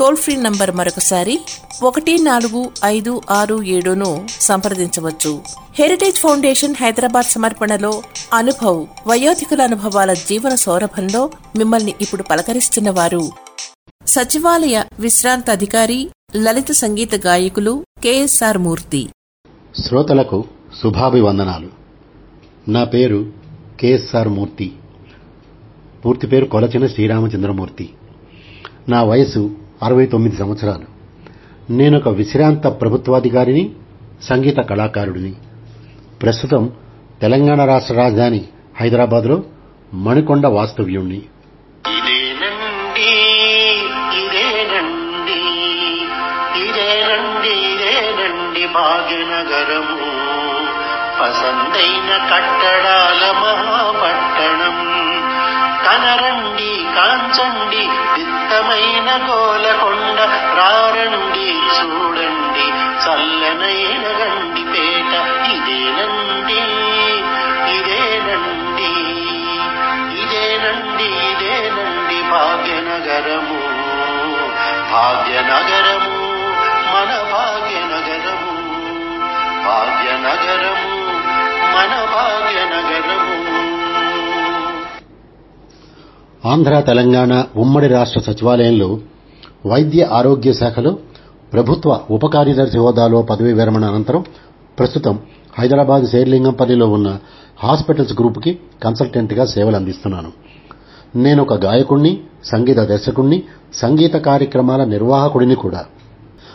Toll free number మరొకసారి ఒకటి నాలుగు ఐదు ఆరు ఏడును సంప్రదించవచ్చు. హెరిటేజ్ ఫౌండేషన్ హైదరాబాద్ సమర్పణలో అనుభవ్ వయోధికుల అనుభవాల జీవన సౌరభంలో మిమ్మల్ని ఇప్పుడు పలకరిస్తున్న వారు. సచివాలయ విశ్రాంత అధికారి లలిత సంగీత గాయకులు కెఎస్ఆర్ మూర్తి. శ్రోతలకు శుభాభివందనాలు. నా పేరు కెఎస్ఆర్ మూర్తి. పూర్తి పేరు కొలచిన శ్రీరామచంద్రమూర్తి. నా వయసు అరవై తొమ్మిది సంవత్సరాలు. నేనొక విశ్రాంత ప్రభుత్వాధికారిని సంగీత కళాకారుడిని. ప్రస్తుతం తెలంగాణ రాష్ట్ర రాజధాని హైదరాబాద్లో మణికొండ వాస్తవ్యుణ్ణి. భాగ్యనగరము. పసందైన కట్టడాల మహాపట్టణం. కనరండి కాంచండి దిత్తమైన గోలకొండ రారండి చూడండి చల్లనైన గండిపేట ఇదేనండి ఇదేనండి ఇదేనండి ఇదేనండి భాగ్యనగరము. భాగ్యనగరము మన భాగ్యనగరము. భాగ్యనగరము మన భాగ్యనగరము. ఆంధ్ర తెలంగాణ ఉమ్మడి రాష్ట్ర సచివాలయంలో వైద్య ఆరోగ్య శాఖలో ప్రభుత్వ ఉప కార్యదర్శి హోదాలో పదవీ విరమణ అనంతరం ప్రస్తుతం హైదరాబాద్ శేర్లింగంపల్లిలో ఉన్న హాస్పిటల్స్ గ్రూప్కి కన్సల్టెంట్గా సేవలు అందిస్తున్నాను నేను ఒక గాయకుణ్ణి సంగీత దర్శకుణ్ణి సంగీత కార్యక్రమాల నిర్వాహకుడిని కూడా.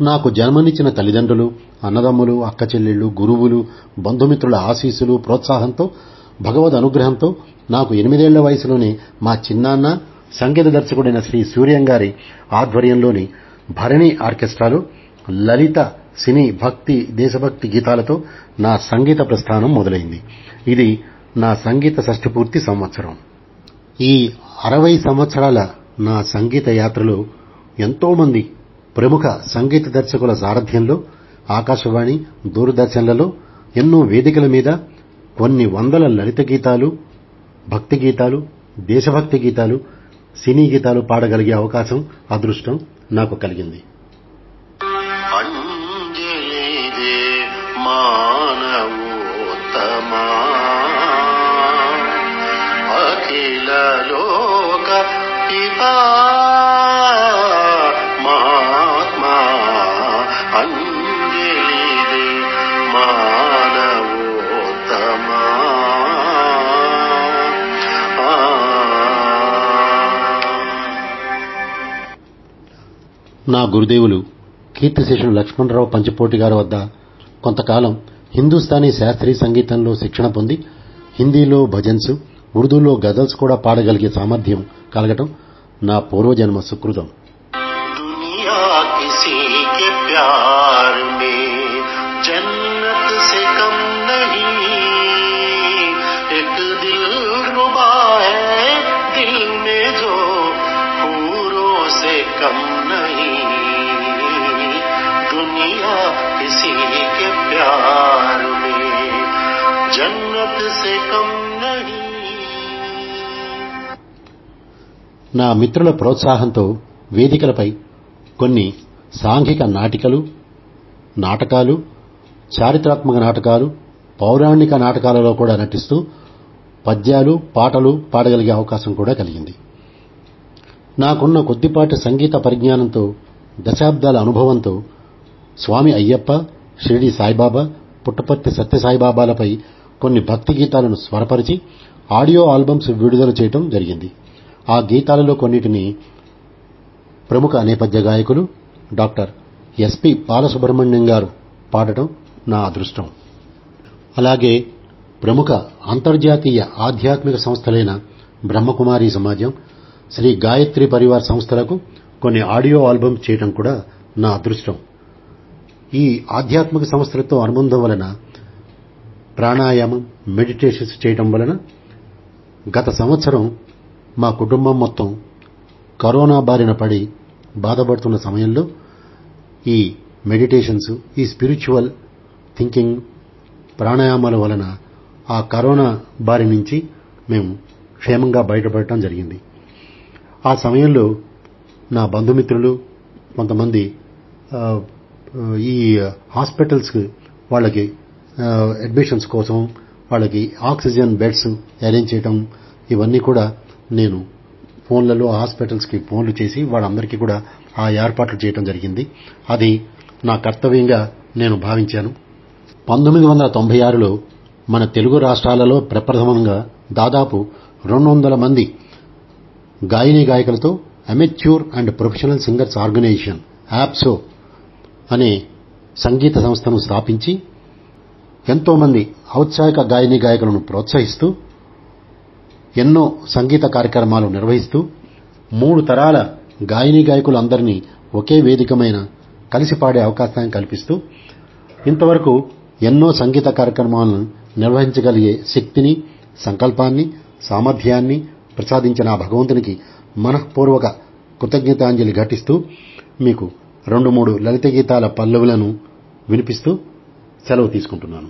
నాకు జన్మనిచ్చిన తల్లిదండ్రులు అన్నదమ్ములు అక్కచెల్లెళ్ళు గురువులు బంధుమిత్రుల ఆశీస్సులు ప్రోత్సాహంతో భగవద్ అనుగ్రహంతో నాకు ఎనిమిదేళ్ళ వయసులోనే మా చిన్నాన్న సంగీత దర్శకుడైన శ్రీ సూర్యం గారి ఆధ్వర్యంలోని భరణి ఆర్కెస్ట్రాలో లలిత సినీ భక్తి దేశభక్తి గీతాలతో నా సంగీత ప్రస్థానం మొదలైంది. ఇది నా సంగీత షష్ఠపూర్తి సంవత్సరం. ఈ అరవై సంవత్సరాల నా సంగీత యాత్రలో ఎంతోమంది ప్రముఖ సంగీత దర్శకుల సారథ్యంలో ఆకాశవాణి దూరదర్శన్లలో ఎన్నో వేదికల మీద కొన్ని వందల లలిత గీతాలు భక్తి గీతాలు దేశభక్తి గీతాలు సినీ గీతాలు పాడగలిగే అవకాశం అదృష్టం నాకు కలిగింది. అంజలిదే అఖిల లోక పితా నా గురుదేవులు కీర్తిశేషుడు లక్ష్మణరావు పంచపోటి గారి వద్ద కొంతకాలం హిందుస్థానీ శాస్త్రీయ సంగీతంలో శిక్షణ పొంది హిందీలో భజన్స్ ఉర్దూలో గజల్స్ కూడా పాడగలిగే సామర్థ్యం కలగటం నా పూర్వజన్మ సుకృతం. दुनिया किसी के प्यार में जन्नत से कम नहीं నా మిత్రుల ప్రోత్సాహంతో వేదికలపై కొన్ని సాంఘిక నాటికలు నాటకాలు చారిత్రాత్మక నాటకాలు పౌరాణిక నాటకాలలో కూడా నటిస్తూ పద్యాలు పాటలు పాడగలిగే అవకాశం కూడా కలిగింది నాకున్న కొద్దిపాటి సంగీత పరిజ్ఞానంతో దశాబ్దాల అనుభవంతో స్వామి అయ్యప్ప షిరిడి సాయిబాబా పుట్టపర్తి సత్యసాయిబాబాలపై కొన్ని భక్తి గీతాలను స్వరపరిచి ఆడియో ఆల్బమ్స్ విడుదల చేయటం జరిగింది. ఆ గీతాలలో కొన్నిటిని ప్రముఖ నేపథ్య గాయకులు డాక్టర్ ఎస్పి బాలసుబ్రహ్మణ్యం గారు పాడటం నా అదృష్టం. అలాగే ప్రముఖ అంతర్జాతీయ ఆధ్యాత్మిక సంస్థలైన బ్రహ్మకుమారి సమాజం శ్రీ గాయత్రి పరివార్ సంస్థలకు కొన్ని ఆడియో ఆల్బమ్స్ చేయటం కూడా నా అదృష్టం. ఈ ఆధ్యాత్మిక సంస్థలతో అనుబంధం వలన ప్రాణాయామం మెడిటేషన్స్ చేయటం వలన గత సంవత్సరం మా కుటుంబం మొత్తం కరోనా బారిన పడి బాధపడుతున్న సమయంలో ఈ మెడిటేషన్స్ ఈ స్పిరిచువల్ థింకింగ్ ప్రాణాయామాల వలన ఆ కరోనా బారి నుంచి మేము క్షేమంగా బయటపడటం జరిగింది. ఆ సమయంలో నా బంధుమిత్రులు కొంతమంది ఈ హాస్పిటల్స్కి వాళ్ళకి అడ్మిషన్స్ కోసం వాళ్ళకి ఆక్సిజన్ బెడ్స్ అరేంజ్ చేయటం ఇవన్నీ కూడా నేను ఫోన్లలో హాస్పిటల్స్కి ఫోన్లు చేసి వాళ్ళందరికీ కూడా ఆ ఏర్పాట్లు చేయటం జరిగింది. అది నా కర్తవ్యంగా నేను భావించాను. పంతొమ్మిది వందల తొంభై ఆరులో మన తెలుగు రాష్ట్రాలలో ప్రప్రథమంగా దాదాపు రెండు వందల మంది గాయని గాయకులతో amateur and professional singers organisation Apso అనే సంగీత సంస్థను స్థాపించి ఎంతోమంది ఔత్సాహిక గాయని గాయకులను ప్రోత్సహిస్తూ ఎన్నో సంగీత కార్యక్రమాలు నిర్వహిస్తూ మూడు తరాల గాయని గాయకులందరినీ ఒకే వేదికమైన కలిసి పాడే అవకాశాన్ని కల్పిస్తూ ఇంతవరకు ఎన్నో సంగీత కార్యక్రమాలను నిర్వహించగలిగే శక్తిని సంకల్పాన్ని సామర్థ్యాన్ని ప్రసాదించిన ఆ భగవంతునికి మనఃపూర్వక కృతజ్ఞతాంజలి ఘటిస్తూ మీకు రెండు మూడు లలిత గీతాల పల్లవులను వినిపిస్తూ సెలవు తీసుకుంటున్నాను.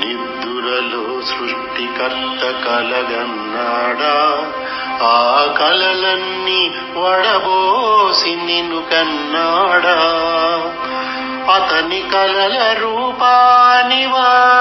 నిద్దురలో సృష్టికర్త కలగన్నాడా? ఆ కలలన్నీ వడబోసి నిన్ను కన్నాడా. అతని కలల రూపానివా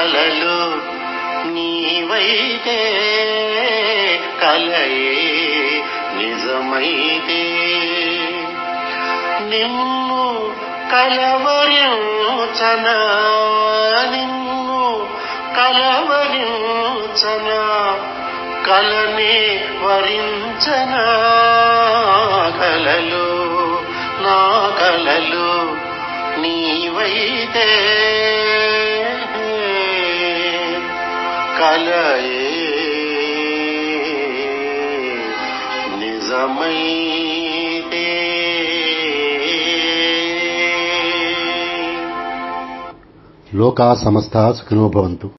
కలలు నీవైతే కలయే నిజమైతే. నిన్ను కలవరించన నిన్ను కలవరించన కలనే వరించన. కలలు నా కలలు నీవైతే. కలయే. నిజమైతే. లోకా సమస్త సుఖినోభవంతు